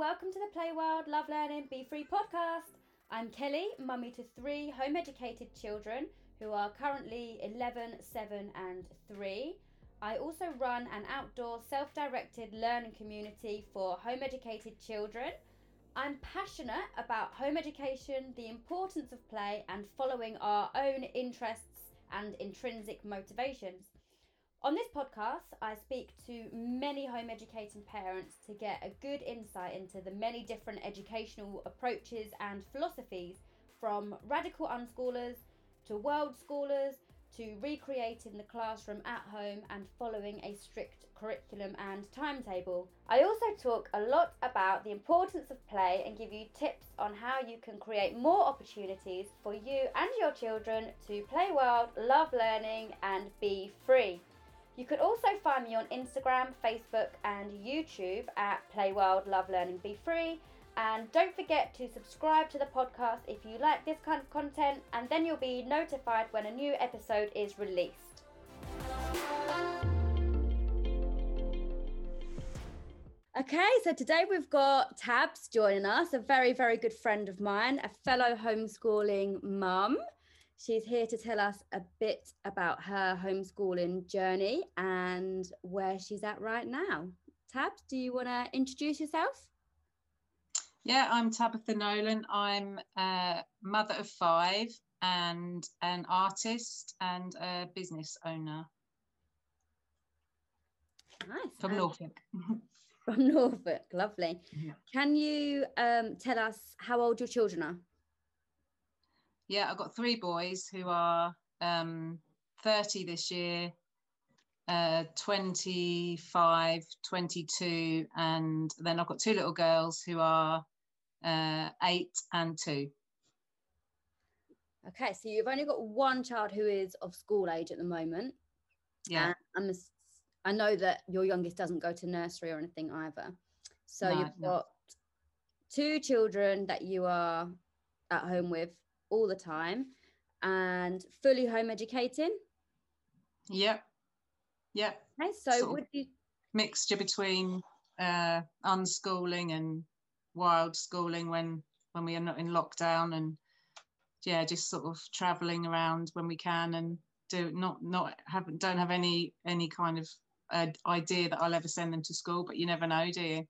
welcome to the Play Well Love Learning Be Free podcast. I'm Kelly, mummy to three home educated children who are currently 11, 7, and 3. I also run an outdoor self directed learning community for home educated children. I'm passionate about home education, the importance of play, and following our own interests and intrinsic motivations. On this podcast, I speak to many home educating parents to get a good insight into the many different educational approaches and philosophies from radical unschoolers to world schoolers to recreating the classroom at home and following a strict curriculum and timetable. I also talk a lot about the importance of play and give you tips on how you can create more opportunities for you and your children to play well, love learning, and be free. You can also find me on Instagram, Facebook, and YouTube at Play Well Love Learning Be Free. And don't forget to subscribe to the podcast if you like this kind of content, and then you'll be notified when a new episode is released. Okay, so today we've got Tabs joining us, a very, very good friend of mine, a fellow homeschooling mum. She's here to tell us a bit about her homeschooling journey and where she's at right now. Tabs, do you want to introduce yourself? Yeah, I'm Tabitha Nolan. I'm a mother of five and an artist and a business owner. Nice. From Norfolk. From Norfolk, lovely. Yeah. Can you um, tell us how old your children are? Yeah, I've got three boys who are um, 30 this year, uh, 25, 22, and then I've got two little girls who are uh, eight and two. Okay, so you've only got one child who is of school age at the moment. Yeah. I'm a, I know that your youngest doesn't go to nursery or anything either. So no, you've got two children that you are at home with all the time and fully home educating? Yep. Yep. Okay, so sort would you mixture between uh, unschooling and wild schooling when when we are not in lockdown and yeah, just sort of traveling around when we can and do not not have don't have any any kind of uh, idea that I'll ever send them to school, but you never know, do you?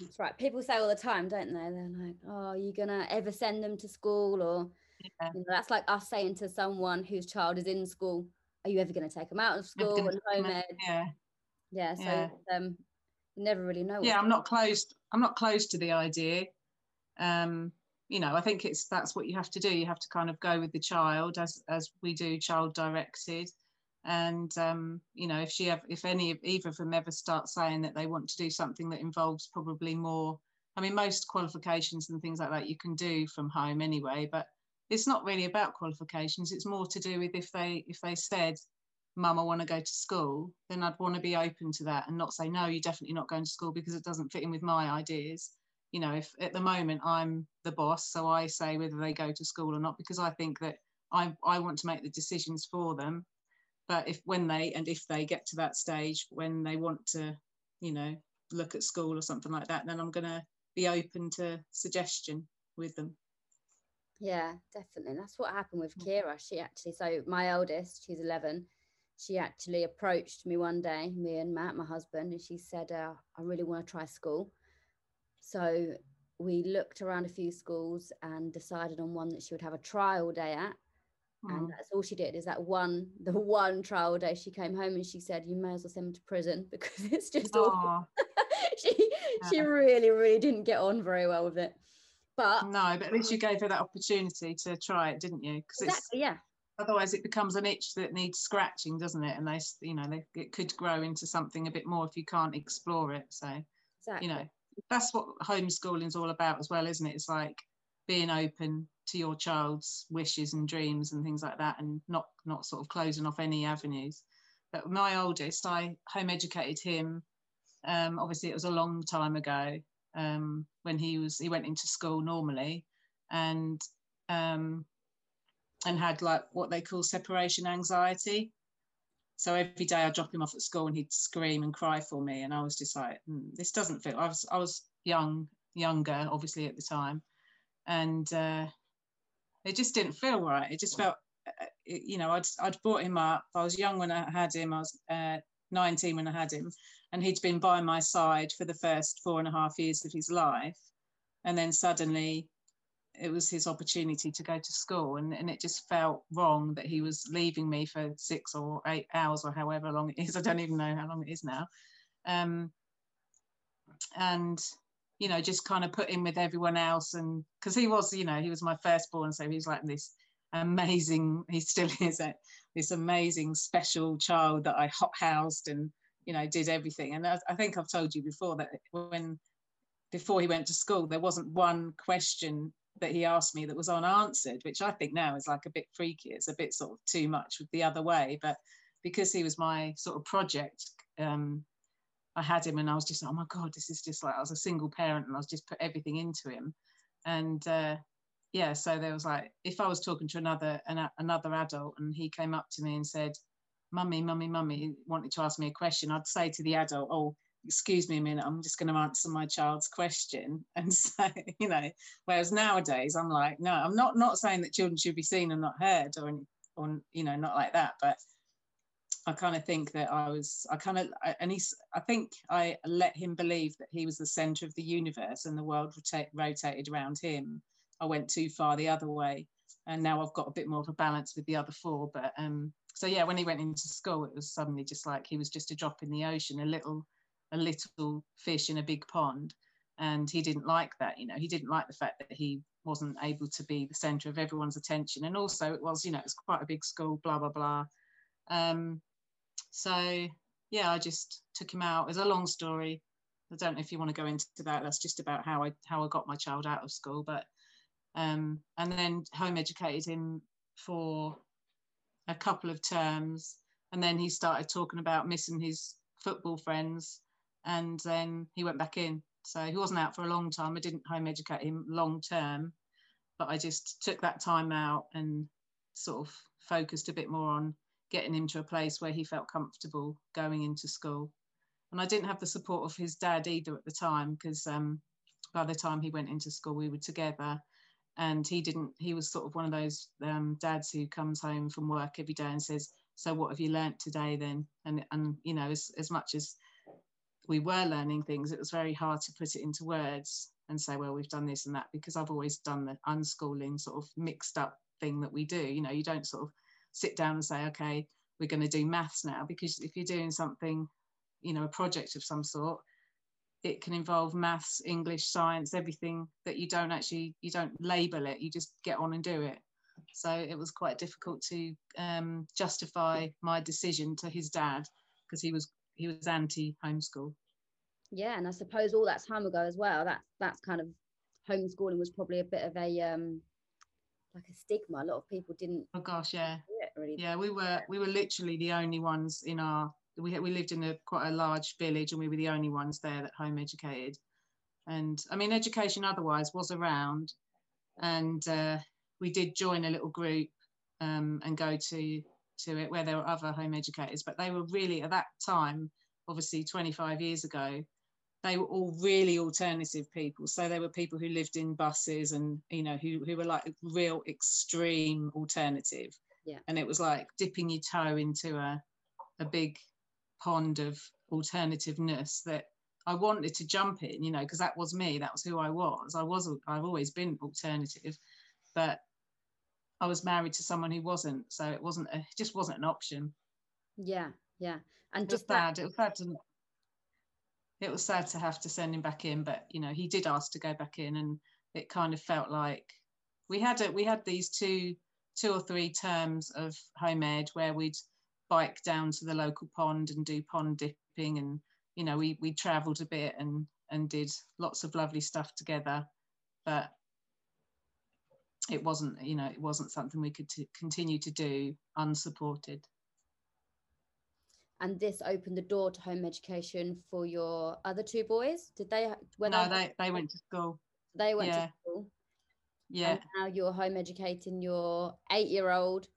That's right. People say all the time, don't they? They're like, "Oh, are you gonna ever send them to school?" Or yeah. you know, that's like us saying to someone whose child is in school, "Are you ever going to take them out of school and home ed?" Yeah, yeah. So yeah. Um, you never really know. Yeah, I'm not closed. I'm not closed to the idea. Um, you know, I think it's that's what you have to do. You have to kind of go with the child as as we do, child directed and um, you know if she have, if any of either of them ever start saying that they want to do something that involves probably more i mean most qualifications and things like that you can do from home anyway but it's not really about qualifications. It's more to do with if they if they said mum i want to go to school then i'd want to be open to that and not say no you're definitely not going to school because it doesn't fit in with my ideas. You know if at the moment i'm the boss so i say whether they go to school or not because i think that i, I want to make the decisions for them but if when they and if they get to that stage when they want to you know look at school or something like that then i'm going to be open to suggestion with them. Yeah definitely. That's what happened with mm. kira she actually so my eldest she's 11 she actually approached me one day me and matt my husband and she said uh, i really want to try school. So we looked around a few schools and decided on one that she would have a trial day at Hmm. and that's all she did is that one the one trial day she came home and she said you may as well send him to prison because it's just awful. She yeah. she really really didn't get on very well with it. But no but at least you gave her that opportunity to try it didn't you? Because exactly, yeah. otherwise it becomes an itch that needs scratching doesn't it? And they you know they, it could grow into something a bit more if you can't explore it. So exactly. you know that's what homeschooling is all about as well isn't it? It's like being open to your child's wishes and dreams and things like that and not not sort of closing off any avenues but my oldest i home educated him um, obviously it was a long time ago um, when he was he went into school normally and um, and had like what they call separation anxiety so every day I'd drop him off at school and he'd scream and cry for me, and I was just like, mm, this doesn't feel. I was I was young, younger, obviously at the time, and uh, it just didn't feel right. It just felt, uh, you know, I'd I'd brought him up. I was young when I had him. I was uh, 19 when I had him, and he'd been by my side for the first four and a half years of his life, and then suddenly it was his opportunity to go to school and, and it just felt wrong that he was leaving me for six or eight hours or however long it is i don't even know how long it is now um, and you know just kind of put in with everyone else and because he was you know he was my firstborn so he's like this amazing he still is a, this amazing special child that i hot housed and you know did everything and I, I think i've told you before that when before he went to school there wasn't one question that he asked me that was unanswered, which I think now is like a bit freaky. It's a bit sort of too much with the other way. But because he was my sort of project, um, I had him and I was just, oh my God, this is just like I was a single parent and I was just put everything into him. And uh, yeah, so there was like, if I was talking to another an, another adult and he came up to me and said, Mummy, mummy, mummy, wanted to ask me a question, I'd say to the adult, Oh, excuse me a minute, I'm just going to answer my child's question. And so, you know, whereas nowadays I'm like, no, I'm not not saying that children should be seen and not heard or, or you know, not like that, but I kind of think that I was, I kind of, and he's, I think I let him believe that he was the center of the universe and the world rota- rotated around him. I went too far the other way. And now I've got a bit more of a balance with the other four. But um, so, yeah, when he went into school, it was suddenly just like he was just a drop in the ocean, a little a little fish in a big pond and he didn't like that you know he didn't like the fact that he wasn't able to be the center of everyone's attention and also it was you know it's quite a big school blah blah blah um, so yeah i just took him out it's a long story i don't know if you want to go into that that's just about how i how i got my child out of school but um, and then home educated him for a couple of terms and then he started talking about missing his football friends and then he went back in. So he wasn't out for a long time. I didn't home educate him long term, but I just took that time out and sort of focused a bit more on getting him to a place where he felt comfortable going into school. And I didn't have the support of his dad either at the time because um, by the time he went into school, we were together. And he didn't, he was sort of one of those um, dads who comes home from work every day and says, So what have you learnt today then? And, and you know, as, as much as we were learning things, it was very hard to put it into words and say, well, we've done this and that, because I've always done the unschooling sort of mixed up thing that we do. You know, you don't sort of sit down and say, okay, we're going to do maths now, because if you're doing something, you know, a project of some sort, it can involve maths, English, science, everything that you don't actually, you don't label it, you just get on and do it. So it was quite difficult to um, justify my decision to his dad because he was he was anti homeschool. Yeah, and I suppose all that time ago as well. That's that's kind of homeschooling was probably a bit of a um like a stigma. A lot of people didn't. Oh gosh, yeah, really. yeah. We were we were literally the only ones in our. We we lived in a quite a large village, and we were the only ones there that home educated. And I mean, education otherwise was around, and uh, we did join a little group um, and go to to it where there were other home educators, but they were really at that time, obviously 25 years ago, they were all really alternative people. So they were people who lived in buses and you know who who were like real extreme alternative. Yeah. And it was like dipping your toe into a a big pond of alternativeness that I wanted to jump in, you know, because that was me. That was who I was. I was. I've always been alternative, but I was married to someone who wasn't, so it wasn't a, it just wasn't an option. Yeah, yeah, and just sad. It was sad to. It was sad to have to send him back in, but you know he did ask to go back in, and it kind of felt like we had it. We had these two, two or three terms of home ed where we'd bike down to the local pond and do pond dipping, and you know we we travelled a bit and and did lots of lovely stuff together, but it wasn't you know it wasn't something we could continue to do unsupported. And this opened the door to home education for your other two boys? Did they when no they, they went to school. They went yeah. to school yeah and now you're home educating your eight year old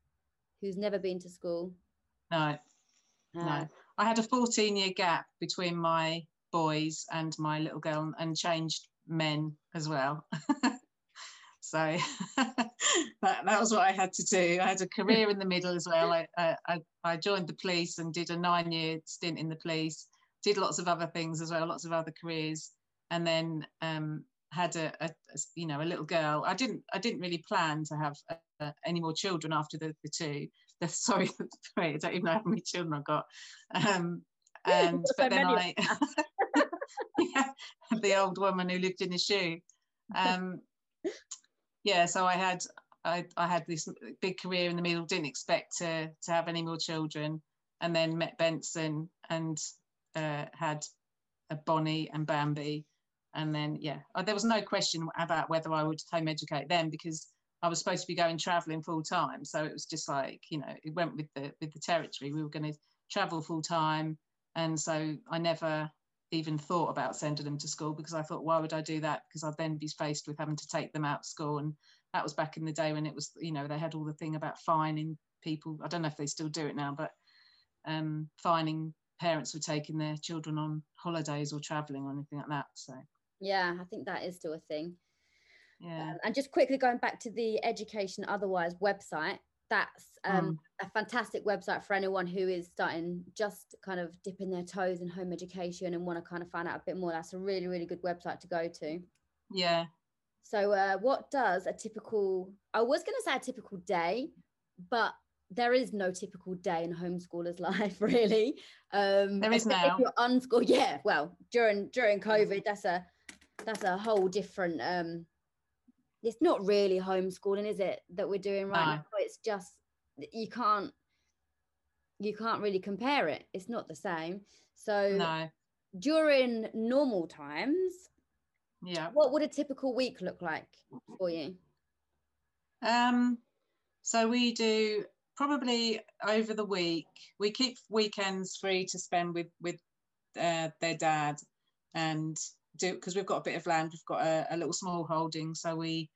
who's never been to school no no. Uh, I had a 14 year gap between my boys and my little girl and changed men as well. so that, that was what I had to do. I had a career in the middle as well. I, I, I joined the police and did a nine year stint in the police, did lots of other things as well, lots of other careers, and then um, had a, a, a, you know a little girl. I didn't I didn't really plan to have uh, any more children after the, the two. The, sorry, sorry, I don't even know how many children I've got. Um, and but then I yeah, the old woman who lived in the shoe. Um, yeah, so I had I, I had this big career in the middle. Didn't expect to to have any more children, and then met Benson and uh, had a Bonnie and Bambi, and then yeah, uh, there was no question about whether I would home educate them because I was supposed to be going traveling full time. So it was just like you know it went with the with the territory. We were going to travel full time, and so I never even thought about sending them to school because I thought, why would I do that? Because I'd then be faced with having to take them out of school. And that was back in the day when it was, you know, they had all the thing about fining people. I don't know if they still do it now, but um, fining parents for taking their children on holidays or traveling or anything like that. So, yeah, I think that is still a thing. Yeah. Um, and just quickly going back to the Education Otherwise website, that's um, mm. a fantastic website for anyone who is starting just kind of dipping their toes in home education and want to kind of find out a bit more. That's a really, really good website to go to. Yeah. So, uh, what does a typical, I was going to say a typical day, but there is no typical day in homeschoolers' life, really. Um, there is now. If you're unschooled, yeah. Well, during during COVID, that's a that's a whole different um, it's not really homeschooling, is it, that we're doing right no. now? It's just you can't you can't really compare it. It's not the same. So no. during normal times, yeah, what would a typical week look like for you? Um, so we do probably over the week. We keep weekends free to spend with with uh, their dad, and do because we've got a bit of land. We've got a, a little small holding, so we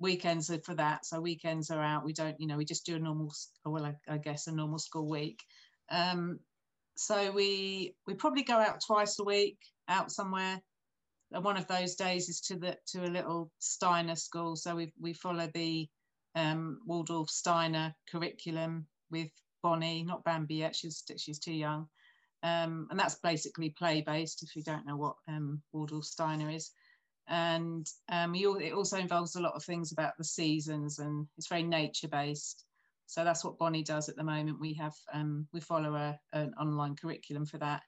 weekends are for that. So weekends are out. We don't, you know, we just do a normal, well, I, I guess a normal school week. Um, so we we probably go out twice a week, out somewhere. And one of those days is to the to a little Steiner school. So we we follow the um, Waldorf Steiner curriculum with Bonnie, not Bambi yet. She's she's too young. Um, and that's basically play based. If you don't know what um, Waldorf Steiner is, and um, you, it also involves a lot of things about the seasons and it's very nature based so that's what bonnie does at the moment. We have um, we follow a, an online curriculum for that.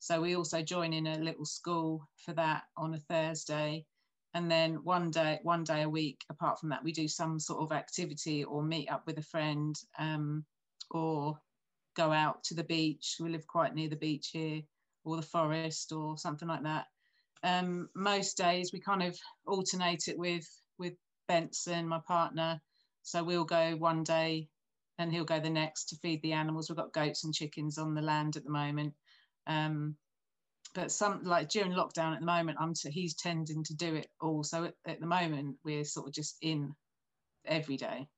So we also join in a little school for that on a thursday. And then one day one day a week apart from that we do some sort of activity or meet up with a friend um, or go out to the beach we live quite near the beach here or the forest or something like that um, most days we kind of alternate it with with Benson, my partner. So we'll go one day and he'll go the next to feed the animals. We've got goats and chickens on the land at the moment. Um, but some like during lockdown at the moment, I'm he's tending to do it all. So at, at, the moment, we're sort of just in every day.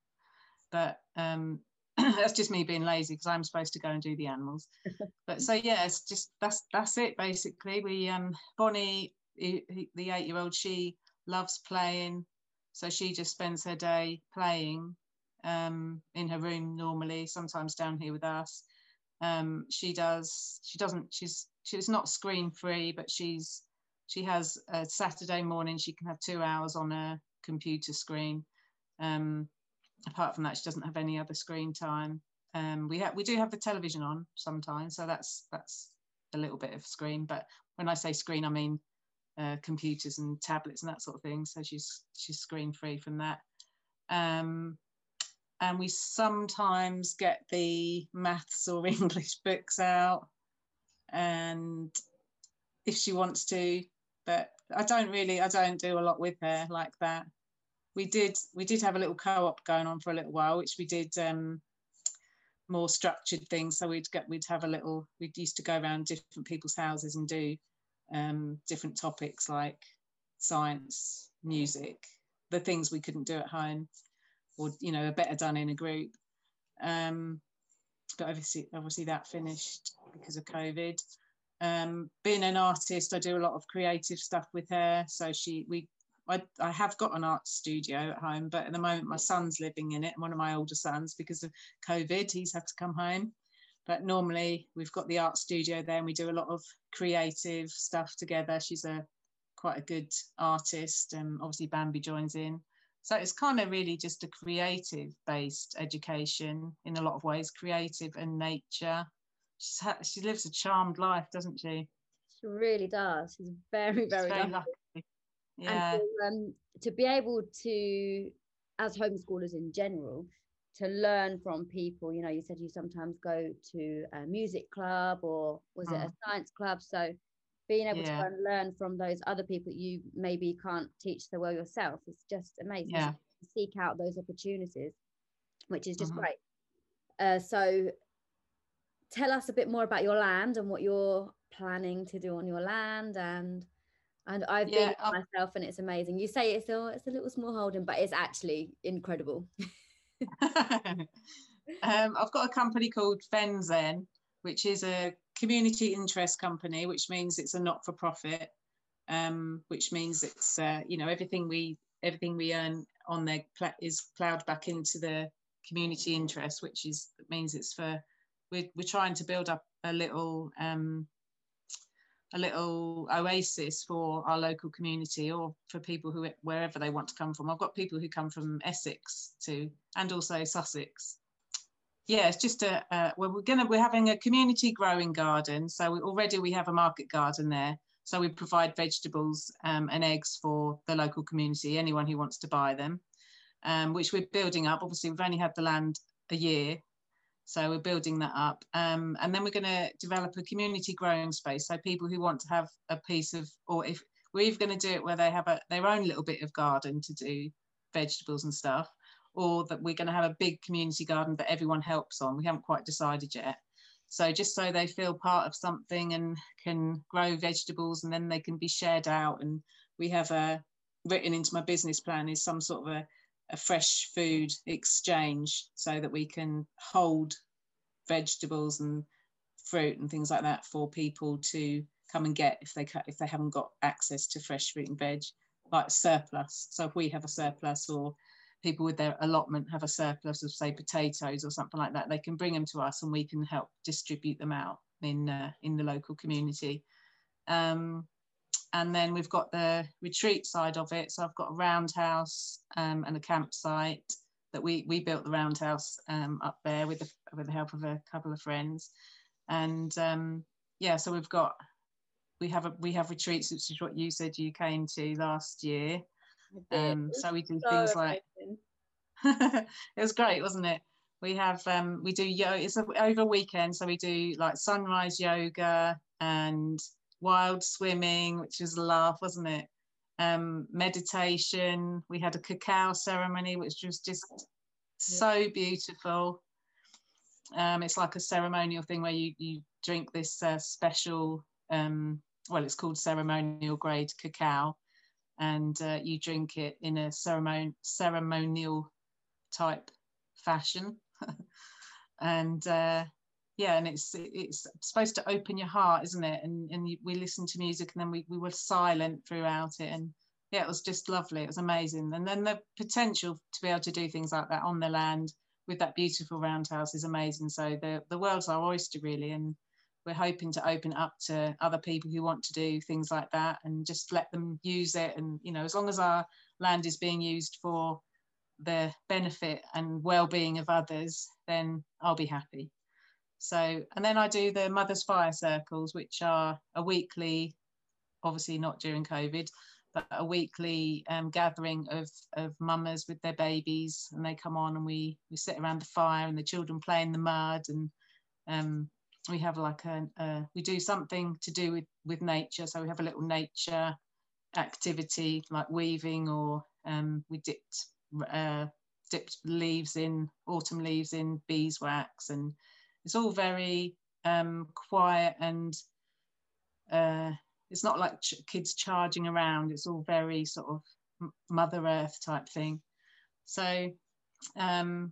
But um, that's just me being lazy because I'm supposed to go and do the animals. but so yeah, it's just that's that's it basically. We um Bonnie, he, he, the eight year old, she loves playing, so she just spends her day playing um in her room normally. Sometimes down here with us. Um, she does. She doesn't. She's she's not screen free, but she's she has a Saturday morning. She can have two hours on a computer screen. Um, apart from that, she doesn't have any other screen time. Um, we have we do have the television on sometimes, so that's that's a little bit of screen. But when I say screen, I mean uh, computers and tablets and that sort of thing. So she's she's screen free from that. Um, and we sometimes get the maths or English books out, and if she wants to, but I don't really I don't do a lot with her like that we did we did have a little co-op going on for a little while, which we did um, more structured things. So we'd get we'd have a little We'd used to go around different people's houses and do um, different topics like science, music, the things we couldn't do at home, or you know, are better done in a group. Um, but obviously, obviously that finished because of COVID. Um, being an artist, I do a lot of creative stuff with her. So she, we, I, I have got an art studio at home, but at the moment my son's living in it, one of my older sons, because of COVID, he's had to come home. But normally we've got the art studio there, and we do a lot of creative stuff together. She's a quite a good artist, and obviously Bambi joins in. So it's kind of really just a creative based education in a lot of ways, creative and nature. She's ha- she lives a charmed life, doesn't she? She really does. She's very, very, very lucky. lucky. Yeah. And to, um, to be able to, as homeschoolers in general, to learn from people, you know, you said you sometimes go to a music club or was mm. it a mm. science club? So being able yeah. to learn from those other people you maybe can't teach so well yourself is just amazing yeah. seek out those opportunities which is just mm-hmm. great uh, so tell us a bit more about your land and what you're planning to do on your land and and I've yeah, been myself and it's amazing. You say it's a, it's a little small holding, but it's actually incredible. um, I've got a company called Fenzen, which is a community interest company, which means it's a not for profit, um, which means it's uh, you know everything we everything we earn on there is ploughed back into the community interest, which is means it's for we're we're trying to build up a little um, a little oasis for our local community or for people who wherever they want to come from. I've got people who come from Essex too, and also Sussex yeah, it's just a, uh, well, we're gonna we're having a community growing garden. So we, already we have a market garden there. So we provide vegetables um, and eggs for the local community, anyone who wants to buy them, um, which we're building up. Obviously, we've only had the land a year, so we're building that up. Um, and then we're going to develop a community growing space. So people who want to have a piece of, or if we're going to do it where they have a, their own little bit of garden to do vegetables and stuff or that we're going to have a big community garden that everyone helps on. We haven't quite decided yet. So just so they feel part of something and can grow vegetables and then they can be shared out. And we have a written into my business plan is some sort of a, a fresh food exchange so that we can hold vegetables and fruit and things like that for people to come and get if they if they haven't got access to fresh fruit and veg like surplus. So if we have a surplus or people with their allotment have a surplus of say potatoes or something like that they can bring them to us and we can help distribute them out in uh, in the local community. Um, and then we've got the retreat side of it. So i've got a roundhouse um, and a campsite that we we built the roundhouse um, up there with the with the help of a couple of friends and um, yeah so we've got we have a we have retreats which is what you said you came to last year um, so we do so things like it was great, wasn't it? We have um, we do yoga. It's a, over a weekend, so we do like sunrise yoga and wild swimming, which was a laugh, wasn't it? Um, meditation. We had a cacao ceremony, which was just yeah. so beautiful. Um, it's like a ceremonial thing where you you drink this uh, special. Um, well, it's called ceremonial grade cacao, and uh, you drink it in a ceremon- ceremonial type fashion. and uh, yeah, and it's it's supposed to open your heart, isn't it? And and we listened to music, and then we, we were silent throughout it, and yeah, it was just lovely. It was amazing. And then the potential to be able to do things like that on the land with that beautiful roundhouse is amazing. So the the world's our oyster, really, and we're hoping to open up to other people who want to do things like that and just let them use it and you know as long as our land is being used for the benefit and well-being of others then i'll be happy so and then i do the mothers fire circles which are a weekly obviously not during covid but a weekly um, gathering of of mamas with their babies and they come on and we we sit around the fire and the children play in the mud and um, we have like a, we do something to do with with nature. So we have a little nature activity like weaving or um, we dipped uh, dipped leaves in autumn leaves in beeswax and it's all very um, quiet and uh, it's not like ch- kids charging around it's all very sort of mother earth type thing so um,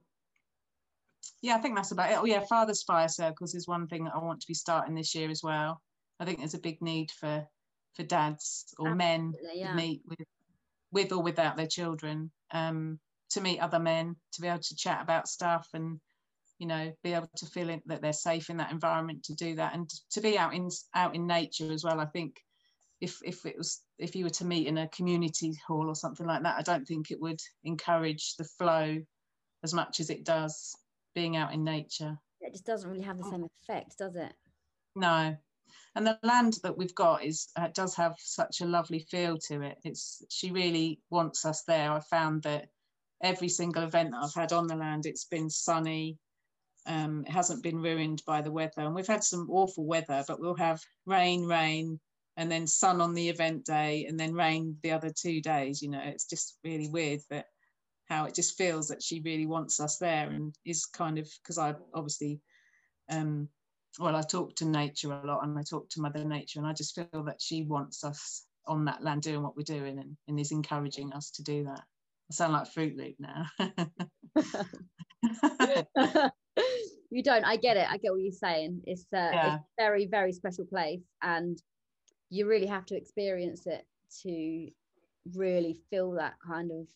yeah, I think that's about it. Oh yeah, Father's Fire Circles is one thing that I want to be starting this year as well. I think there's a big need for for dads or Absolutely, men yeah. to meet with with or without their children, um, to meet other men, to be able to chat about stuff and you know be able to feel in, that they're safe in that environment to do that and to be out in out in nature as well. I think if if it was if you were to meet in a community hall or something like that, I don't think it would encourage the flow as much as it does being out in nature. It just doesn't really have the same effect, does it? No. And the land that we've got is uh, does have such a lovely feel to it. It's she really wants us there. I found that every single event that I've had on the land, it's been sunny. Um, hasn't been ruined by the weather, and we've had some awful weather, but we'll have rain, rain, and then sun on the event day, and then rain the other two days. You know, it's just really weird that how it just feels that she really wants us there and is kind of because I obviously um well I talk to nature a lot and I talk to mother nature and I just feel that she wants us on that land doing what we're doing and, and is encouraging us to do that. I sound like Fruit Loop now you don't I get it I get what you're saying it's, uh, yeah. it's a very very special place and you really have to experience it to really feel that kind of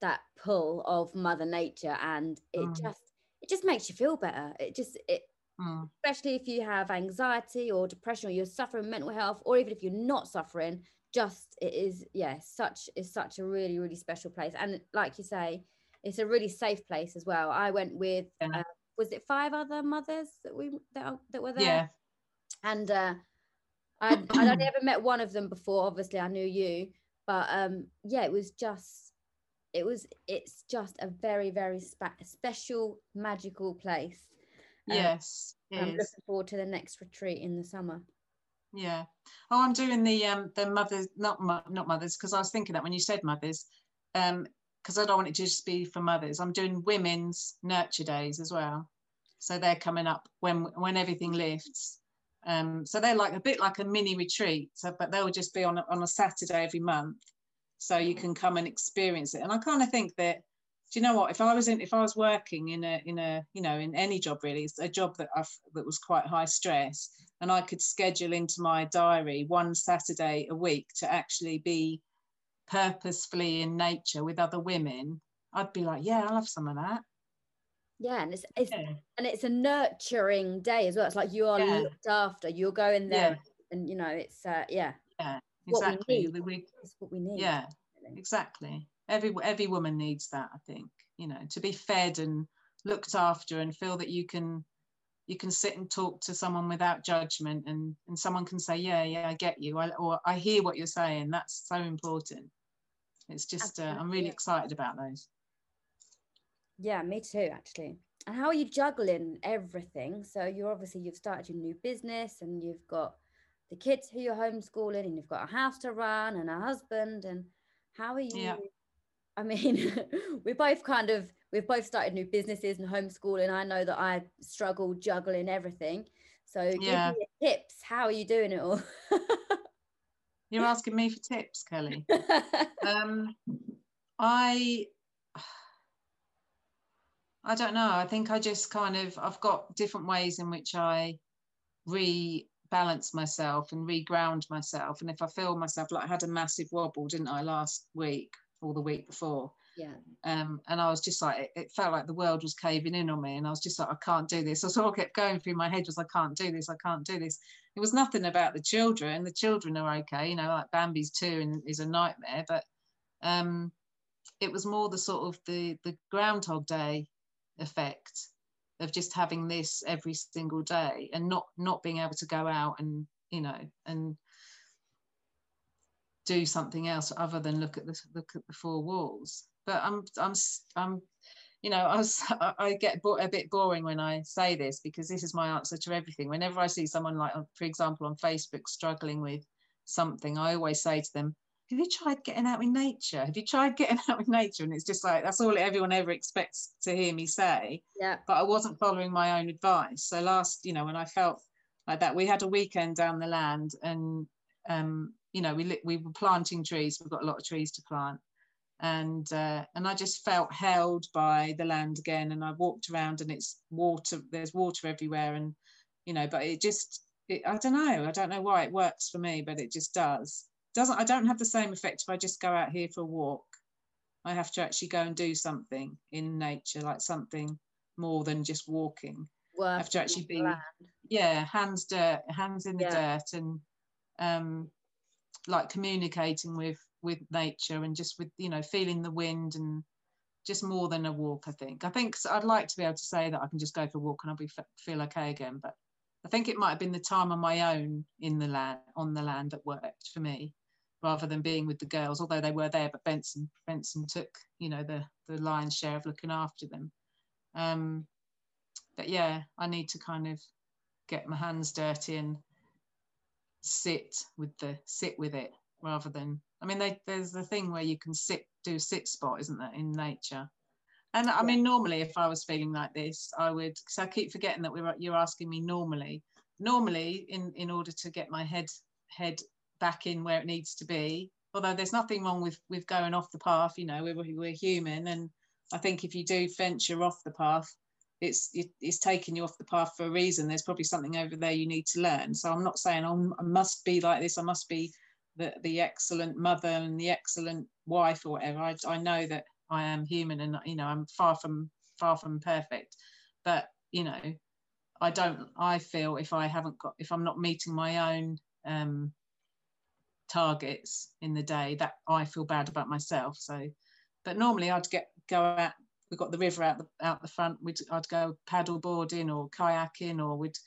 that pull of mother nature and it mm. just it just makes you feel better it just it mm. especially if you have anxiety or depression or you're suffering mental health or even if you're not suffering just it is yeah such is such a really really special place and like you say it's a really safe place as well i went with yeah. uh, was it five other mothers that we that, that were there? Yeah. and uh I'd, I'd only ever met one of them before obviously i knew you. But um yeah it was just it was it's just a very very spe- special magical place. Um, yes i'm looking forward to the next retreat in the summer. Yeah. Oh i'm doing the um the mothers not not mothers because i was thinking that when you said mothers um because i don't want it to just be for mothers. I'm doing women's nurture days as well. So they're coming up when when everything lifts. Um so they're like a bit like a mini retreat so but they'll just be on on a saturday every month. So you can come and experience it. And i kind of think that do you know what? If i was in if i was working in a in a you know in any job really it's a job that i that was quite high stress and i could schedule into my diary one saturday a week to actually be purposefully in nature with other women i'd be like yeah i'll have some of that yeah and it's, it's yeah. and it's a nurturing day as well it's like you are yeah. looked after you're going there yeah. and you know it's uh yeah yeah exactly. What we need. It's what we need. Yeah, exactly. Every every woman needs that. I think you know to be fed and looked after and feel that you can you can sit and talk to someone without judgment and and someone can say yeah yeah I get you I, or I hear what you're saying. That's so important. It's just uh, I'm really excited about those. Yeah, me too, actually. And how are you juggling everything? So you're obviously you've started your new business and you've got the kids who you're homeschooling and you've got a house to run and a husband and how are you yeah. i mean we both kind of we've both started new businesses and homeschooling i know that i struggle juggling everything so yeah. give me tips how are you doing it all you're asking me for tips kelly um i I don't know. I think I just kind of I've got different ways in which I re balance myself and reground myself. And if I feel myself like I had a massive wobble, didn't I, last week or the week before? Yeah. Um, and I was just like, it, it, felt like the world was caving in on me. And I was just like, I can't do this. So all kept going through my head was, I can't do this. I can't do this. It was nothing about the children. The children are okay. You know, like Bambi's two and is a nightmare. But um, it was more the sort of the, the Groundhog Day effect of just having this every single day and not not being able to go out and you know and do something else other than look at the look at the four walls but i'm i'm i'm you know i was i get a bit boring when i say this because this is my answer to everything whenever i see someone like for example on facebook struggling with something i always say to them have you tried getting out in nature? Have you tried getting out in nature? And it's just like, that's all everyone ever expects to hear me say. Yeah. But I wasn't following my own advice. So last, you know, when I felt like that, we had a weekend down the land and, um, you know, we, we were planting trees. We've got a lot of trees to plant. And uh, and I just felt held by the land again. And I walked around, and it's water. There's water everywhere, and you know, but it just it, I don't know. I don't know why it works for me, but it just does. Doesn't I don't have the same effect if I just go out here for a walk. I have to actually go and do something in nature, like something more than just walking. Work I have to actually be land. yeah, hands dirt, hands in the Yeah. dirt, and um, like communicating with with nature and just with you know feeling the wind and just more than a walk. I think. I think I'd like to be able to say that I can just go for a walk and I'll be feel okay again. But I think it might have been the time on my own in the land on the land that worked for me, rather than being with the girls. Although they were there, but Benson Benson took you know the the lion's share of looking after them. Um, but yeah, I need to kind of get my hands dirty and sit with the sit with it rather than I mean they, there's the thing where you can sit do sit spot isn't there in nature? And I mean normally if I was feeling like this I would because I keep forgetting that we're you're asking me normally. Normally in in order to get my head head back in where it needs to be although there's nothing wrong with with going off the path you know we're, we're human and I think if you do venture off the path it's it, it's taking you off the path for a reason. There's probably something over there you need to learn. So i'm not saying oh, i must be like this i must be the, the excellent mother and the excellent wife or whatever I, I know that i am human and you know i'm far from far from perfect but you know i don't i feel if i haven't got if i'm not meeting my own um targets in the day that i feel bad about myself so but normally i'd get go out we've got the river out the out the front. We'd I'd go paddle boarding or kayaking or we'd,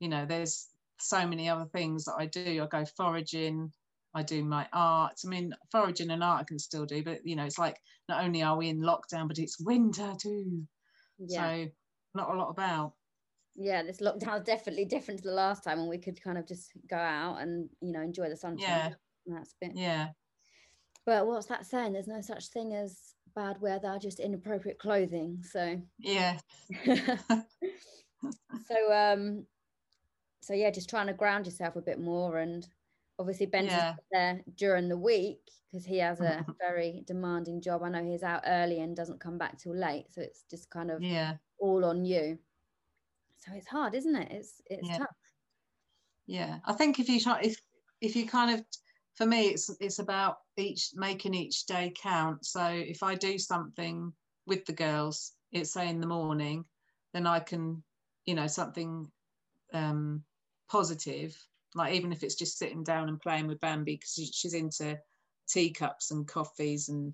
you know, there's so many other things that I do. I go foraging. I do my art. I mean, foraging and art I can still do, but you know, it's like not only are we in lockdown, but it's winter too. Yeah. So not a lot about. yeah, this lockdown is definitely different to the last time when we could kind of just go out and you know enjoy the sunshine. Yeah. That's a bit. Yeah. But what's that saying? There's no such thing as bad weather, just inappropriate clothing. So, Yeah. so um, so yeah, just trying to ground yourself a bit more, and obviously Ben's Yeah. there during the week because he has a very demanding job. I know he's out early and doesn't come back till late, so it's just kind of Yeah. all on you. So it's hard, isn't it? It's it's Yeah. tough. yeah i think if you try if if you kind of for me it's it's about each making each day count so if i do something with the girls it's say in the morning then i can you know something um positive like even if it's just sitting down and playing with bambi because she's into teacups and coffees and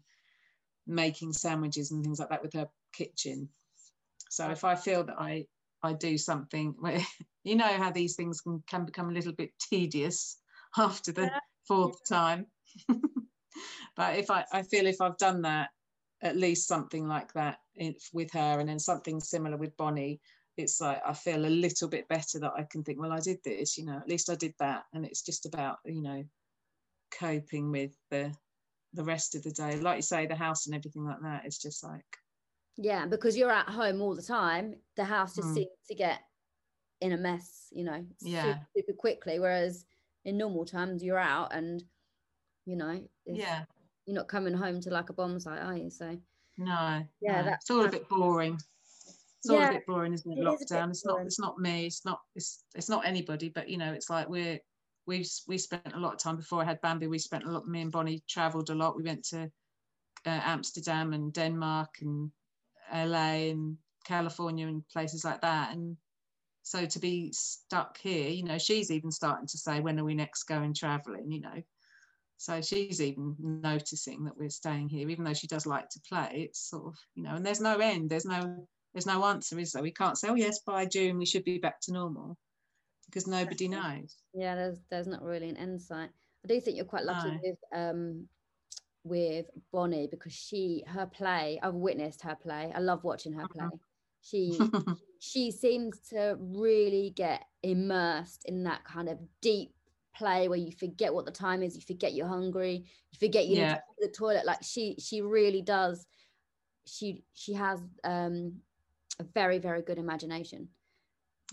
making sandwiches and things like that with her kitchen so if i feel that i i do something you know how these things can, can become a little bit tedious after the Yeah. fourth time but if I, I feel if i've done that at least something like that with her and then something similar with bonnie it's like i feel a little bit better that i can think well i did this you know at least i did that and it's just about you know coping with the the rest of the day like you say the house and everything like that it's just like Yeah, because you're at home all the time, the house just Mm. seems to get in a mess, you know, Yeah. super quickly. Whereas in normal times, you're out and, you know, yeah you're not coming home to like a bomb site, are you? So, no Yeah, no. that's it's all a bit boring it's all Yeah, a bit boring isn't it? it is lockdown. It's not it's not me it's not it's it's not anybody but you know it's like we're we we spent a lot of time before i had bambi we spent a lot me and bonnie traveled a lot. We went to uh, amsterdam and denmark and la and california and places like that. And so to be stuck here you know she's even starting to say when are we next going traveling you know? So she's even noticing that we're staying here even though she does like to play it's sort of you know and there's no end there's no there's no answer is there we can't say oh yes by june we should be back to normal because nobody knows yeah, there's there's not really an end sight. I do think you're quite lucky No. with um with Bonnie because she her play. I've witnessed her play. I love watching her play. Mhm. She she seems to really get immersed in that kind of deep play where you forget what the time is, you forget you're hungry, you forget you need to go to the toilet. Like she she really does. She she has um a very very good imagination.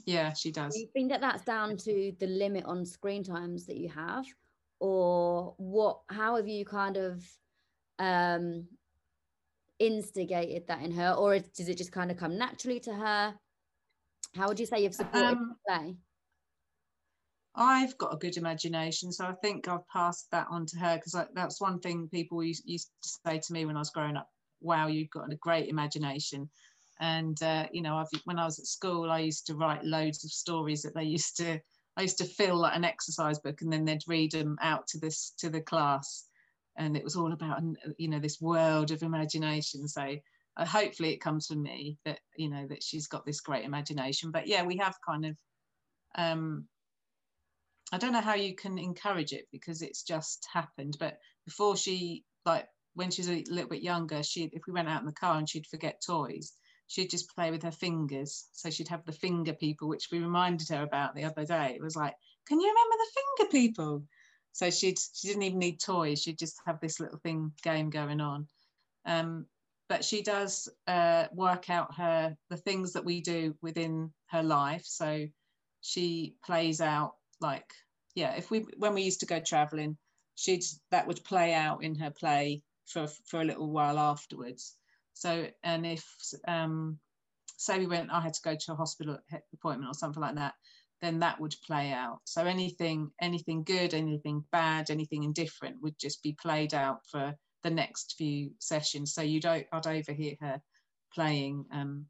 yeah she does Do you think that that's down to the limit on screen times that you have, or what? How have you kind of um instigated that in her, or does it just kind of come naturally to her? How would you say you've supported um, play? I've got a good imagination, so I think I've passed that on to her because that's one thing people used, used, to say to me when I was growing up. Wow, you've got a great imagination. And uh, you know, I've, when I was at school, I used to write loads of stories that they used to. I used to fill like an exercise book, and then they'd read them out to this to the class, and it was all about you know this world of imagination. So uh, hopefully, it comes from me that you know that she's got this great imagination. But yeah, we have kind of um, I don't know how you can encourage it because it's just happened. But before she, like when she was a little bit younger, she if we went out in the car and she'd forget toys, she'd just play with her fingers. So she'd have the finger people, which we reminded her about the other day. It was like, can you remember the finger people? So she'd she didn't even need toys. She'd just have this little thing game going on. Um, but she does uh, work out her the things that we do within her life. So she plays out like yeah if we when we used to go traveling she'd that would play out in her play for for a little while afterwards so and if um say we went i had to go to a hospital appointment or something like that then that would play out so anything anything good anything bad anything indifferent would just be played out for the next few sessions so you don't i'd overhear her playing um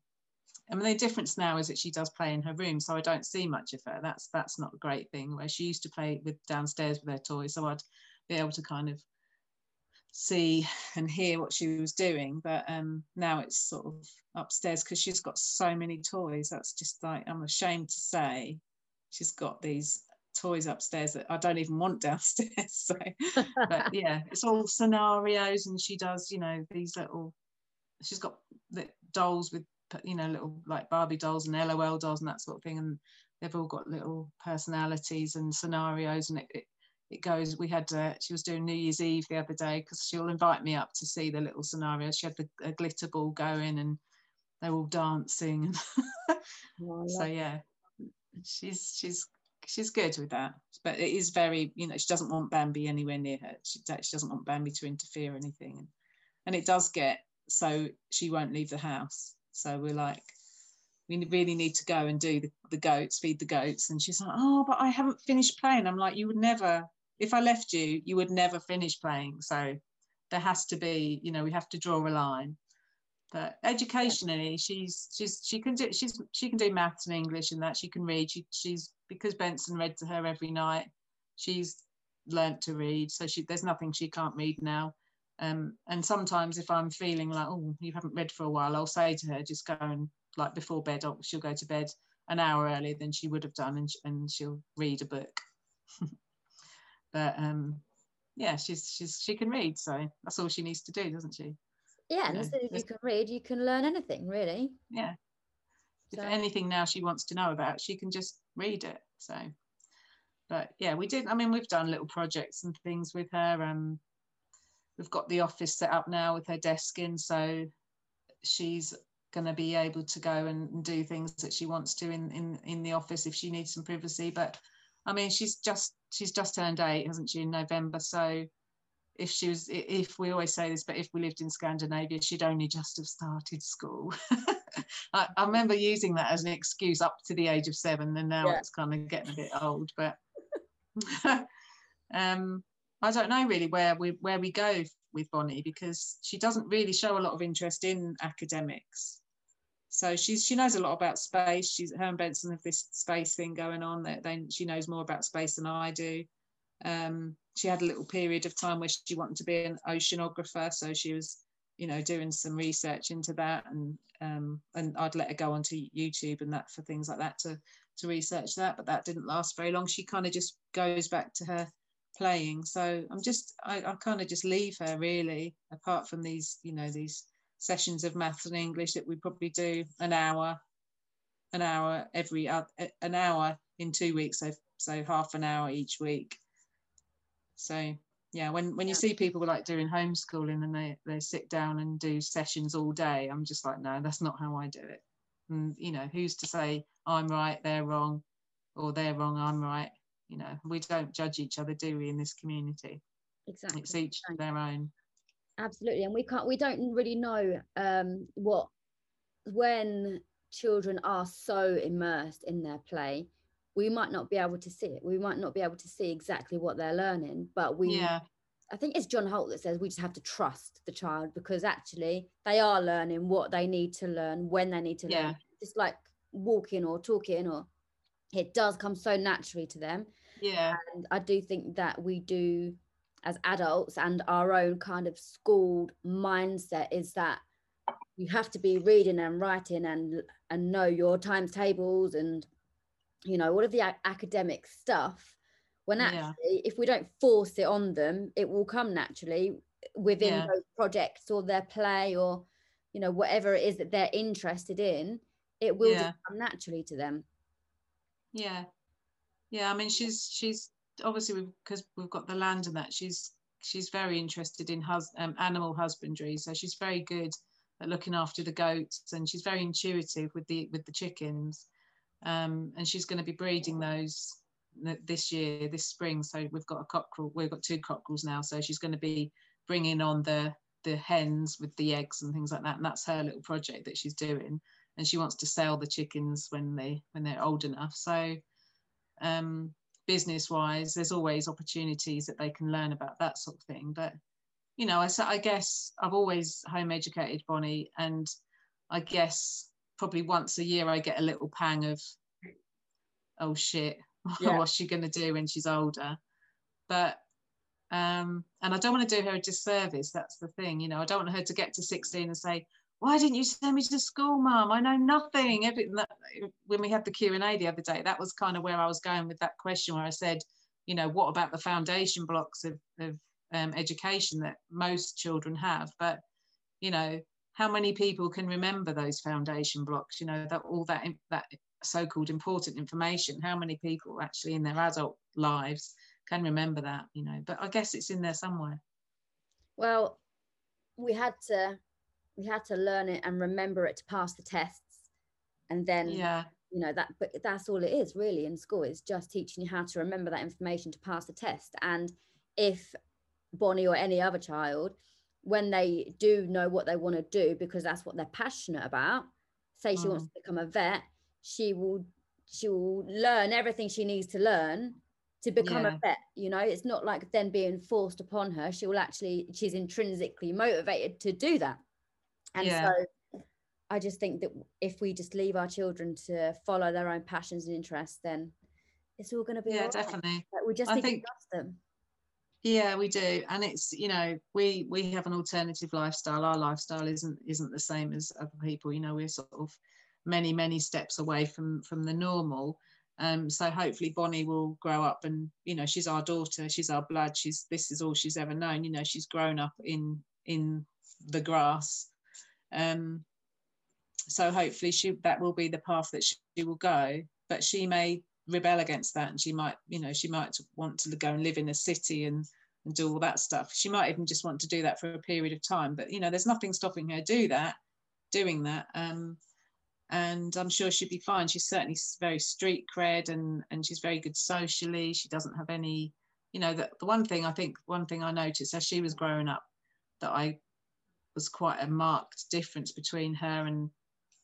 I mean, the difference now is that she does play in her room, so I don't see much of her. That's that's not a great thing. Where she used to play with downstairs with her toys, so I'd be able to kind of see and hear what she was doing. But um, now it's sort of upstairs because she's got so many toys. That's just like I'm ashamed to say, she's got these toys upstairs that I don't even want downstairs. So, but yeah, it's all scenarios, and she does, you know, these little. She's got the dolls with you know little like barbie dolls and lol dolls and that sort of thing and they've all got little personalities and scenarios and it, it, it goes we had uh, she was doing new year's eve the other day because she'll invite me up to see the little scenarios she had the a glitter ball going and they're all dancing oh, so yeah. She's she's she's good with that. But it is very you know she doesn't want bambi anywhere near her. She, she doesn't want bambi to interfere or anything. And, and it does get so she won't leave the house. So we're like, we really need to go and do the, the goats, feed the goats. And she's like, oh, but I haven't finished playing. I'm like, you would never, if I left you, you would never finish playing. So there has to be, you know, we have to draw a line. But educationally, she's she's she can do she's she can do maths and English and that she can read. She, she's because Benson read to her every night. She's learnt to read, so she there's nothing she can't read now. Um, and sometimes if I'm feeling like, oh, you haven't read for a while, I'll say to her, just go and like before bed, she'll go to bed an hour earlier than she would have done, and, and she'll read a book. but um, yeah, she's she's she can read, so that's all she needs to do, doesn't she? Yeah, and if you can read, you can learn anything, really. Yeah. So. If anything now she wants to know about, she can just read it. So, but yeah, we did. I mean, we've done little projects and things with her. Um, we've got the office set up now with her desk in, so she's going to be able to go and, do things that she wants to in, in in the office if she needs some privacy. But I mean, she's just she's just turned eight, hasn't she, in November? So if she was, if we always say this, but if we lived in Scandinavia, she'd only just have started school. I, I, remember using that as an excuse up to the age of seven, and now yeah. it's kind of getting a bit old. But um, I don't know really where we where we go with Bonnie because she doesn't really show a lot of interest in academics. So she's she knows a lot about space. She's her and Benson have this space thing going on. That then she knows more about space than I do. Um, she had a little period of time where she wanted to be an oceanographer, so she was, you know, doing some research into that, and um, and I'd let her go onto YouTube and that for things like that to to research that, but that didn't last very long. She kind of just goes back to her playing. So I'm just, I, I kind of just leave her really, apart from these, you know, these sessions of maths and English that we probably do an hour, an hour every, uh, an hour in two weeks. So, so half an hour each week. So yeah, when, when you see people like doing homeschooling and they, they sit down and do sessions all day, I'm just like, no, that's not how I do it. And, you know, who's to say I'm right, they're wrong, or they're wrong, I'm right you know we don't judge each other do we in this community exactly it's each their own absolutely and we can't we don't really know um what when children are so immersed in their play we might not be able to see it we might not be able to see exactly what they're learning but we yeah I think it's John Holt that says we just have to trust the child because actually they are learning what they need to learn when they need to Yeah. learn. Just like walking or talking or it does come so naturally to them. yeah And I do think that we do as adults and our own kind of schooled mindset is that you have to be reading and writing and and know your times tables and you know all of the a- academic stuff when Yeah. actually if we don't force it on them it will come naturally within Yeah. those projects or their play or you know whatever it is that they're interested in it will Yeah. just come naturally to them yeah yeah i mean she's she's obviously because we've got the land and that she's she's very interested in hus- um, animal husbandry. So she's very good at looking after the goats and she's very intuitive with the with the chickens. Um, and she's going to be breeding those this year this spring. So we've got a cockerel we've got two cockerels now. So she's going to be bringing on the the hens with the eggs and things like that. And that's her little project that she's doing. And she wants to sell the chickens when they when they're old enough. So um business wise there's always opportunities that they can learn about that sort of thing but you know I guess i've always home educated bonnie and i guess probably once a year i get a little pang of oh shit Yeah. what's she going to do when she's older but um and i don't want to do her a disservice that's the thing you know i don't want her to get to 16 and say why didn't you send me to school mum? I know nothing. When we had the q&a the other day that was kind of where i was going with that question where i said you know what about the foundation blocks of, of um, education that most children have? But you know how many people can remember those foundation blocks? You know that all that that so-called important information. How many people actually in their adult lives can remember that you know? But i guess it's in there somewhere. Well we had to we had to learn it and remember it to pass the tests. And then yeah. you know that but that's all it is really in school. Is just teaching you how to remember that information to pass the test. And if bonnie or any other child when they do know what they want to do because that's what they're passionate about say she wants Mm. to become a vet she will she will learn everything she needs to learn to become Yeah. a vet you know? It's not like then being forced upon her. She will actually she's intrinsically motivated to do that and Yeah. so I just think that if we just leave our children to follow their own passions and interests, then it's all going to be yeah right. definitely. Like, we just I think- them. yeah we do. And it's you know we we have an alternative lifestyle. Our lifestyle isn't isn't the same as other people. You know we're sort of many many steps away from from the normal. Um so hopefully bonnie will grow up and you know she's our daughter she's our blood she's this is all she's ever known. You know she's grown up in in the grass um so hopefully she that will be the path that she will go but she may rebel against that and she might you know she might want to go and live in a city and and do all that stuff. She might even just want to do that for a period of time but you know there's nothing stopping her do that doing that. Um and i'm sure she'd be fine. She's certainly very street cred and and she's very good socially. She doesn't have any you know the, the one thing i think one thing i noticed as she was growing up that i was quite a marked difference between her and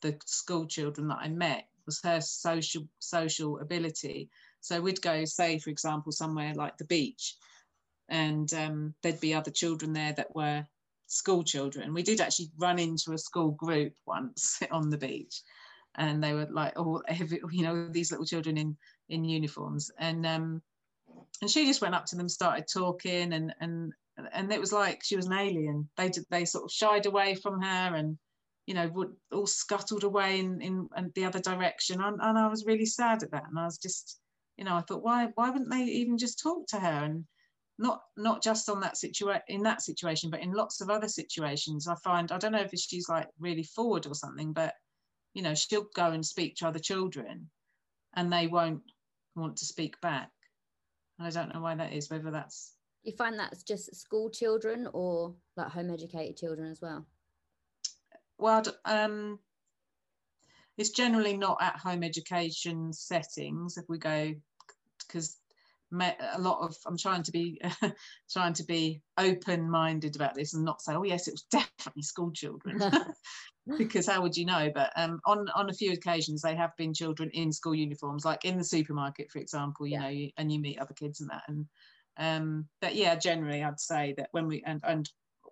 the school children that I met was her social social ability. So we'd go, say, for example, somewhere like the beach, and um, there'd be other children there that were school children. We did actually run into a school group once on the beach, and they were like, all every, you know, these little children in in uniforms, and um, and she just went up to them, started talking, and and and it was like she was an alien. They did, they sort of shied away from her and you know, would all scuttled away in, in, in the other direction. And, and I was really sad at that. And I was just, you know, I thought, why, why wouldn't they even just talk to her? And not, not just on that situation, in that situation, but in lots of other situations, I find, I don't know if she's like really forward or something, but, you know, she'll go and speak to other children and they won't want to speak back. And I don't know why that is, whether that's, You find that's just school children or like home educated children as well? well, um, it's generally not at home education settings if we go because a lot of i'm trying to be trying to be open minded about this and not say oh yes it was definitely school children because how would you know but um, on on a few occasions they have been children in school uniforms like in the supermarket for example you yeah. know you, and you meet other kids and that and um but yeah generally i'd say that when we and and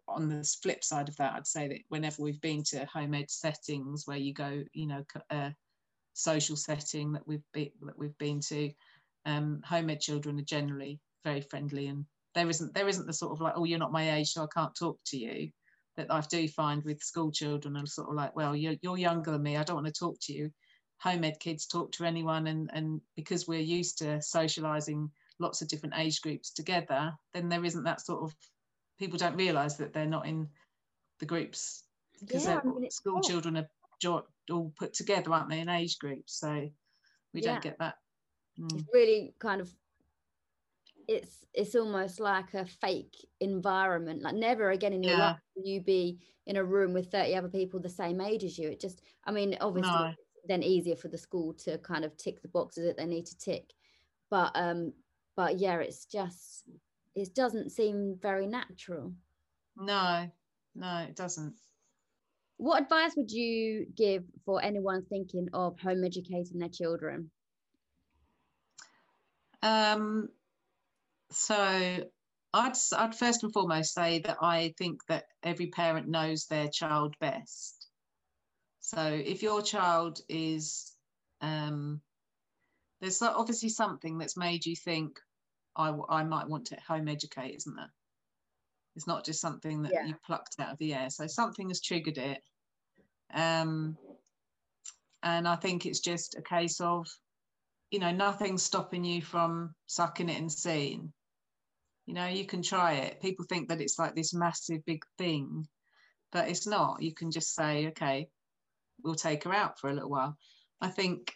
on the flip side of that i'd say that whenever we've been to home ed settings where you go you know a social setting that we've been that we've been to um, home ed children are generally very friendly and there isn't there isn't the sort of like oh you're not my age so I can't talk to you that I do find with school children are sort of like well you're, you're younger than me I don't want to talk to you. Home ed kids talk to anyone and and because we're used to socializing lots of different age groups together then there isn't that sort of people don't realize that they're not in the groups because yeah, I mean, school children are all put together aren't they in age groups so we yeah. don't get that mm. it's really kind of it's it's almost like a fake environment like never again in your yeah. life will you be in a room with 30 other people the same age as you it just i mean obviously no. then easier for the school to kind of tick the boxes that they need to tick but um but yeah it's just it doesn't seem very natural. No no it doesn't. What advice would you give for anyone thinking of home educating their children? Um, so I'd, I'd first and foremost say that I think that every parent knows their child best. So if your child is, um, there's obviously something that's made you think, I, I might want to home educate, isn't there? It's not just something that yeah. you plucked out of the air. So something has triggered it. Um, and I think it's just a case of you know, nothing's stopping you from sucking it and seeing. You know, you can try it. People think that it's like this massive big thing, but it's not. You can just say, okay, we'll take her out for a little while. I think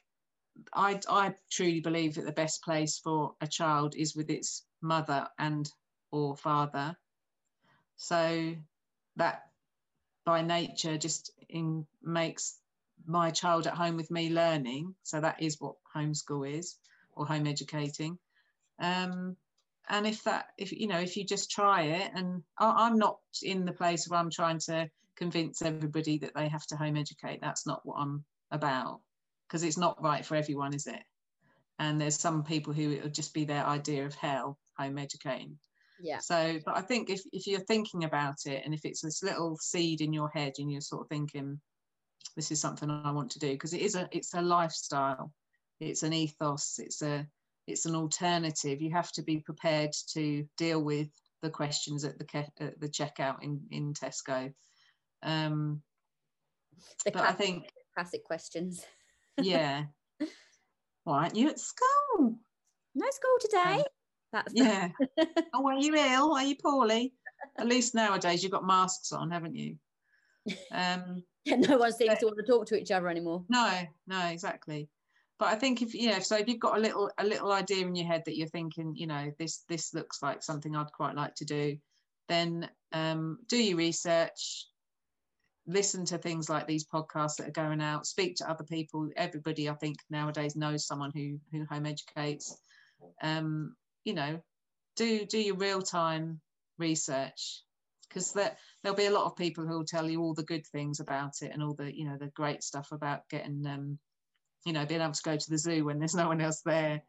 I, I truly believe that the best place for a child is with its mother and or father. So that by nature just in, makes my child at home with me learning. So that is what homeschool is or home educating. Um, and if that, if you know, if you just try it, and I, I'm not in the place where I'm trying to convince everybody that they have to home educate. That's not what I'm about because it's not right for everyone, is it? And there's some people who it would just be their idea of hell, home educating. Yeah. So, but I think if, if you're thinking about it and if it's this little seed in your head and you're sort of thinking, this is something I want to do because it is a it's a lifestyle, it's an ethos, it's a it's an alternative. You have to be prepared to deal with the questions at the at the checkout in in Tesco. Um, the but classic, I think classic questions. Yeah. Why aren't you at school? No school today. Um, That's yeah. oh, are you ill? Are you poorly? At least nowadays you've got masks on, haven't you? Um, no one seems to want to talk to each other anymore. No, no, exactly. But I think if you know, so if you've got a little a little idea in your head that you're thinking, you know, this this looks like something I'd quite like to do, then um, do your research, listen to things like these podcasts that are going out, speak to other people. Everybody, I think nowadays knows someone who who home educates. Um, you know, do do your real time research because that there'll be a lot of people who will tell you all the good things about it and all the you know the great stuff about getting um you know being able to go to the zoo when there's no one else there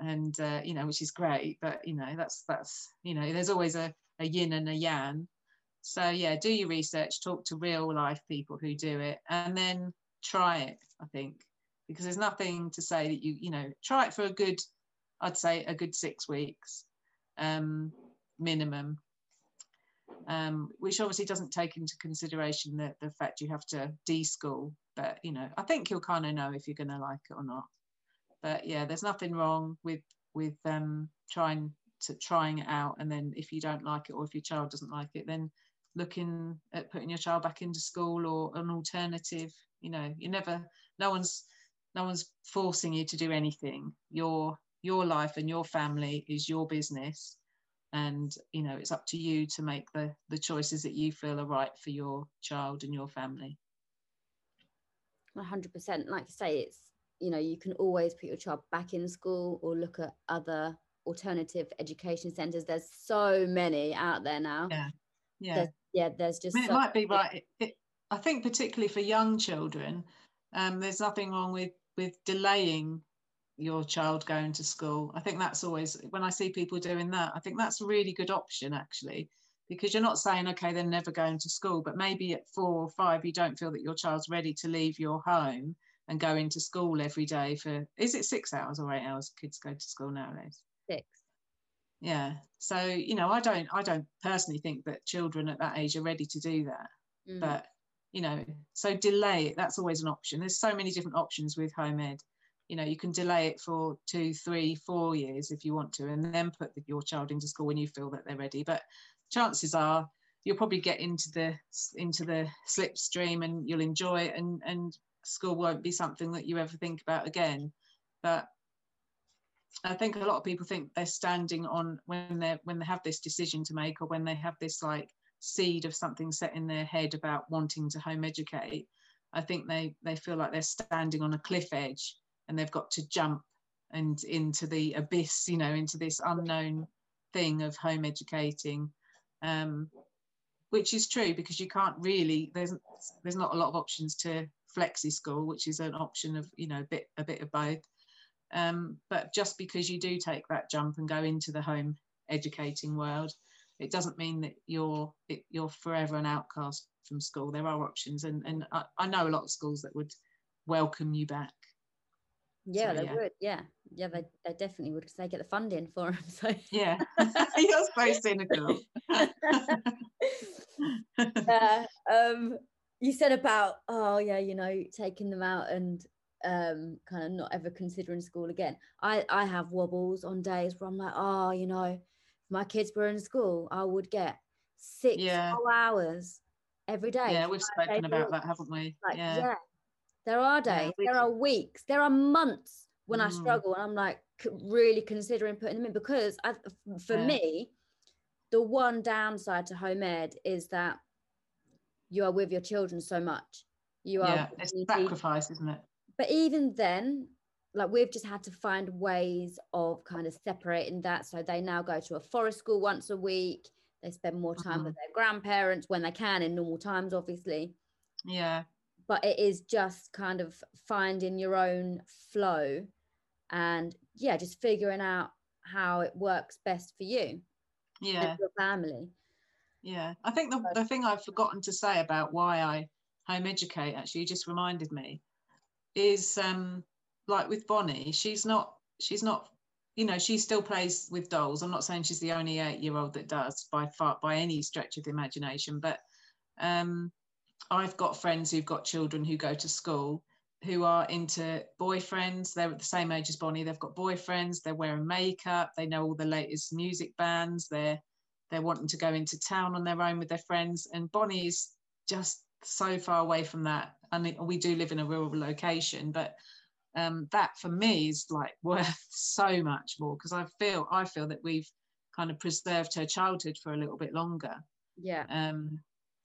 and uh, you know which is great but you know that's that's you know there's always a, a yin and a yang so yeah do your research talk to real life people who do it and then try it i think because there's nothing to say that you you know try it for a good i'd say a good six weeks um minimum um, which obviously doesn't take into consideration the, the fact you have to de-school. But you know, I think you'll kind of know if you're going to like it or not. But yeah, there's nothing wrong with with um, trying to trying it out, and then if you don't like it or if your child doesn't like it, then looking at putting your child back into school or an alternative. You know, you never, no one's no one's forcing you to do anything. Your your life and your family is your business and you know it's up to you to make the the choices that you feel are right for your child and your family 100% like I say it's you know you can always put your child back in school or look at other alternative education centres. There's so many out there now. Yeah, yeah, there's, yeah. There's just. I mean, it might be right. It, it, I think particularly for young children, um, there's nothing wrong with with delaying your child going to school. I think that's always when I see people doing that. I think that's a really good option actually, because you're not saying okay they're never going to school, but maybe at four or five you don't feel that your child's ready to leave your home and go into school every day for is it six hours or eight hours kids go to school nowadays six yeah so you know i don't i don't personally think that children at that age are ready to do that mm. but you know so delay it that's always an option there's so many different options with home ed you know you can delay it for two three four years if you want to and then put your child into school when you feel that they're ready but chances are you'll probably get into the into the slipstream and you'll enjoy it and and school won't be something that you ever think about again. But I think a lot of people think they're standing on when they when they have this decision to make or when they have this like seed of something set in their head about wanting to home educate. I think they they feel like they're standing on a cliff edge and they've got to jump and into the abyss, you know, into this unknown thing of home educating. Um, which is true because you can't really there's there's not a lot of options to flexi school, which is an option of you know a bit a bit of both. Um, but just because you do take that jump and go into the home educating world, it doesn't mean that you're it, you're forever an outcast from school. There are options, and and I, I know a lot of schools that would welcome you back. Yeah, so, they yeah. would. Yeah, yeah, they, they definitely would because they get the funding for them. So yeah, you're so cynical. yeah. Um, you said about oh yeah you know taking them out and um kind of not ever considering school again i i have wobbles on days where i'm like oh you know if my kids were in school i would get six yeah. hours every day yeah we've spoken about that haven't we like, yeah. yeah. there are days yeah, there are weeks there are months when mm. i struggle and i'm like really considering putting them in because I, for me the one downside to home ed is that you are with your children so much. You are yeah, it's sacrifice, isn't it? But even then, like we've just had to find ways of kind of separating that. So they now go to a forest school once a week. They spend more time mm-hmm. with their grandparents when they can in normal times, obviously. Yeah. But it is just kind of finding your own flow and yeah, just figuring out how it works best for you. Yeah. your family. Yeah, I think the, the thing I've forgotten to say about why I home educate actually just reminded me is um like with Bonnie, she's not she's not you know she still plays with dolls. I'm not saying she's the only eight year old that does by far by any stretch of the imagination, but um I've got friends who've got children who go to school who are into boyfriends. They're the same age as Bonnie. They've got boyfriends. They're wearing makeup. They know all the latest music bands. They're they're wanting to go into town on their own with their friends. And Bonnie is just so far away from that. And we do live in a rural location, but um, that for me is like worth so much more because I feel I feel that we've kind of preserved her childhood for a little bit longer. Yeah. Um,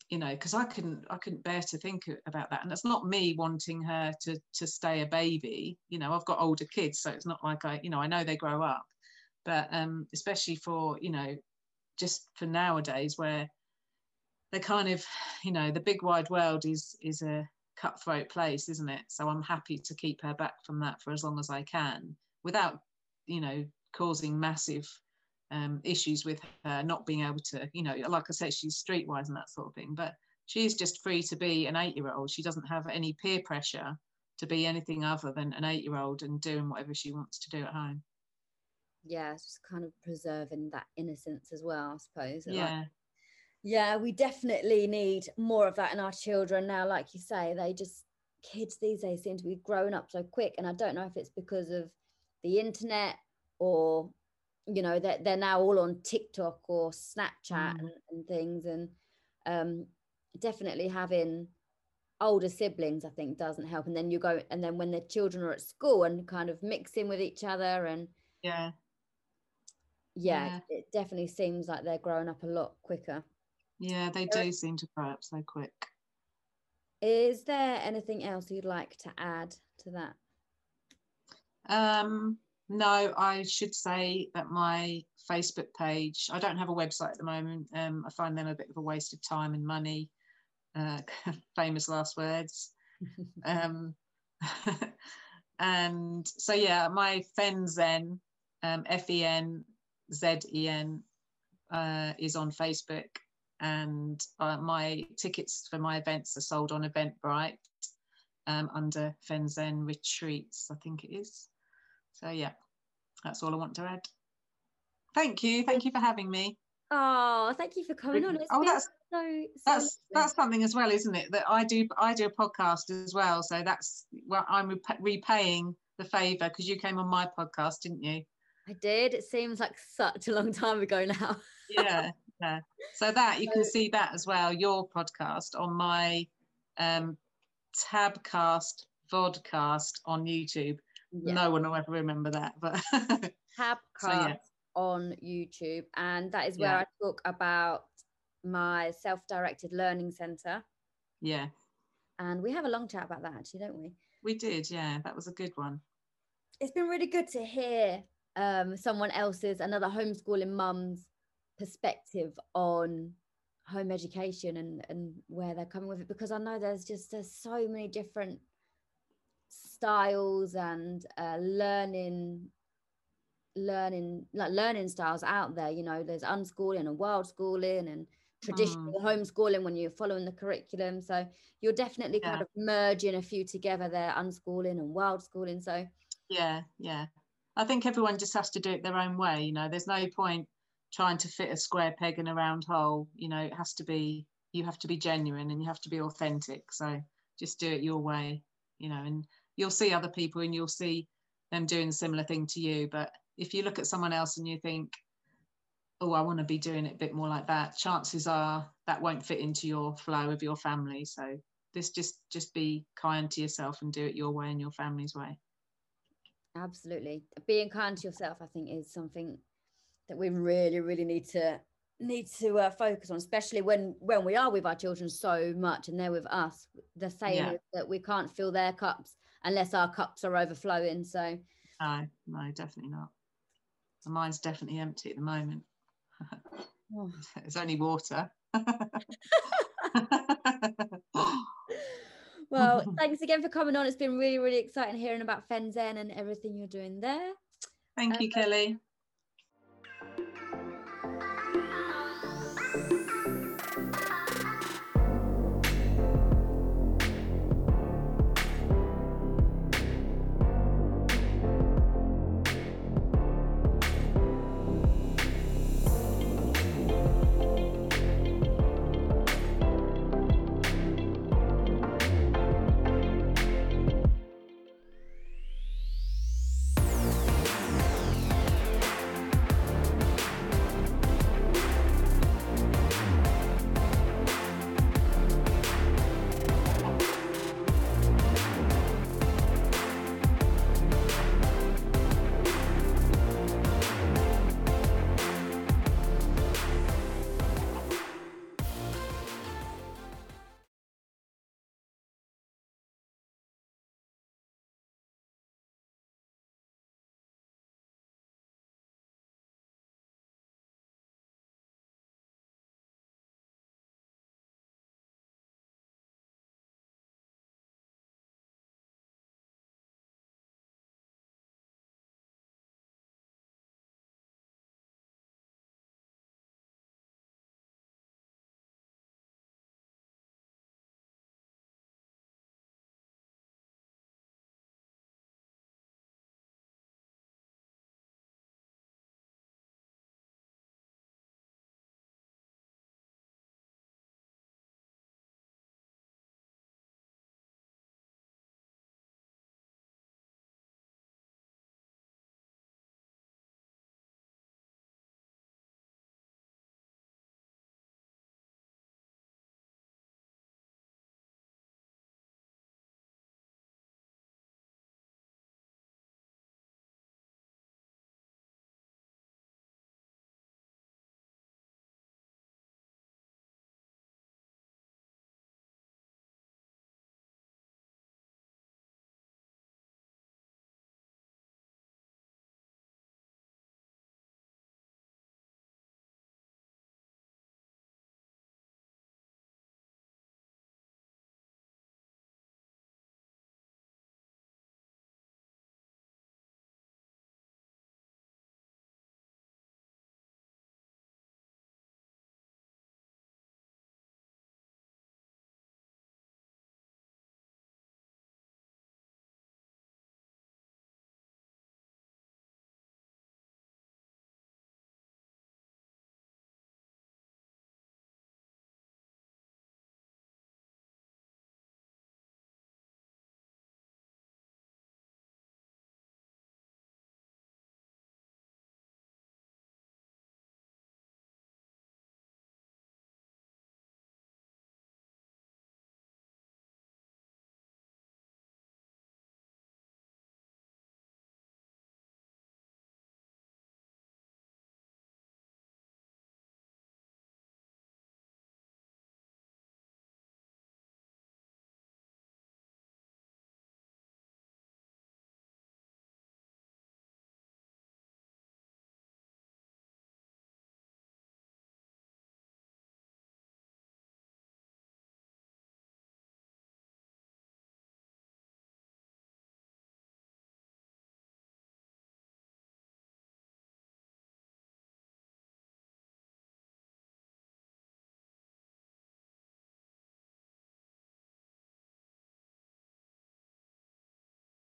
you know, because I couldn't I couldn't bear to think about that. And it's not me wanting her to to stay a baby. You know, I've got older kids, so it's not like I, you know, I know they grow up. But um, especially for, you know, just for nowadays where they're kind of you know the big wide world is is a cutthroat place isn't it so i'm happy to keep her back from that for as long as i can without you know causing massive um, issues with her not being able to you know like i said she's streetwise and that sort of thing but she's just free to be an eight year old she doesn't have any peer pressure to be anything other than an eight year old and doing whatever she wants to do at home yeah, just kind of preserving that innocence as well, I suppose. Yeah. Like, yeah, we definitely need more of that in our children now. Like you say, they just kids these days seem to be growing up so quick, and I don't know if it's because of the internet or you know that they're, they're now all on TikTok or Snapchat mm. and, and, things, and um, definitely having older siblings, I think, doesn't help. And then you go, and then when the children are at school and kind of mixing with each other, and yeah, yeah, yeah, it definitely seems like they're growing up a lot quicker. Yeah, they do seem to grow up so quick. Is there anything else you'd like to add to that? Um, no, I should say that my Facebook page, I don't have a website at the moment. Um, I find them a bit of a waste of time and money. Uh, famous last words. um, and so, yeah, my Fenzen, um, F E N Z E N, uh, is on Facebook. And uh, my tickets for my events are sold on Eventbrite um, under Fenzen Retreats, I think it is. So yeah, that's all I want to add. Thank you. Thank you for having me. Oh, thank you for coming on. It's oh, that's so, so that's lovely. that's something as well, isn't it? That I do I do a podcast as well. So that's well, I'm repaying the favour because you came on my podcast, didn't you? I did. It seems like such a long time ago now. yeah, yeah. So that you can see that as well. Your podcast on my um, Tabcast vodcast on YouTube. Yeah. No one will ever remember that, but Tabcast so, yeah. on YouTube, and that is where. I talk about my self-directed learning center. Yeah. And we have a long chat about that, actually, don't we? We did, yeah. That was a good one. It's been really good to hear um, someone else's, another homeschooling mum's perspective on home education and and where they're coming with it because I know there's just there's so many different styles and uh, learning learning like learning styles out there. You know there's unschooling and wild schooling and traditional mm. homeschooling when you're following the curriculum. So you're definitely yeah. kind of merging a few together there unschooling and wild schooling. So yeah yeah. I think everyone just has to do it their own way you know. There's no point trying to fit a square peg in a round hole you know it has to be you have to be genuine and you have to be authentic. So just do it your way you know and you'll see other people and you'll see them doing a similar thing to you. But if you look at someone else and you think oh i want to be doing it a bit more like that chances are that won't fit into your flow of your family. So this just just be kind to yourself and do it your way and your family's way. Absolutely. Being kind to yourself i think is something that we really, really need to need to uh, focus on, especially when when we are with our children so much and they're with us. The saying yeah. that we can't fill their cups unless our cups are overflowing. So no, no, definitely not. Mine's definitely empty at the moment. Oh. it's only water. well, thanks again for coming on. It's been really, really exciting hearing about Fenzen and everything you're doing there. Thank you, um, Kelly.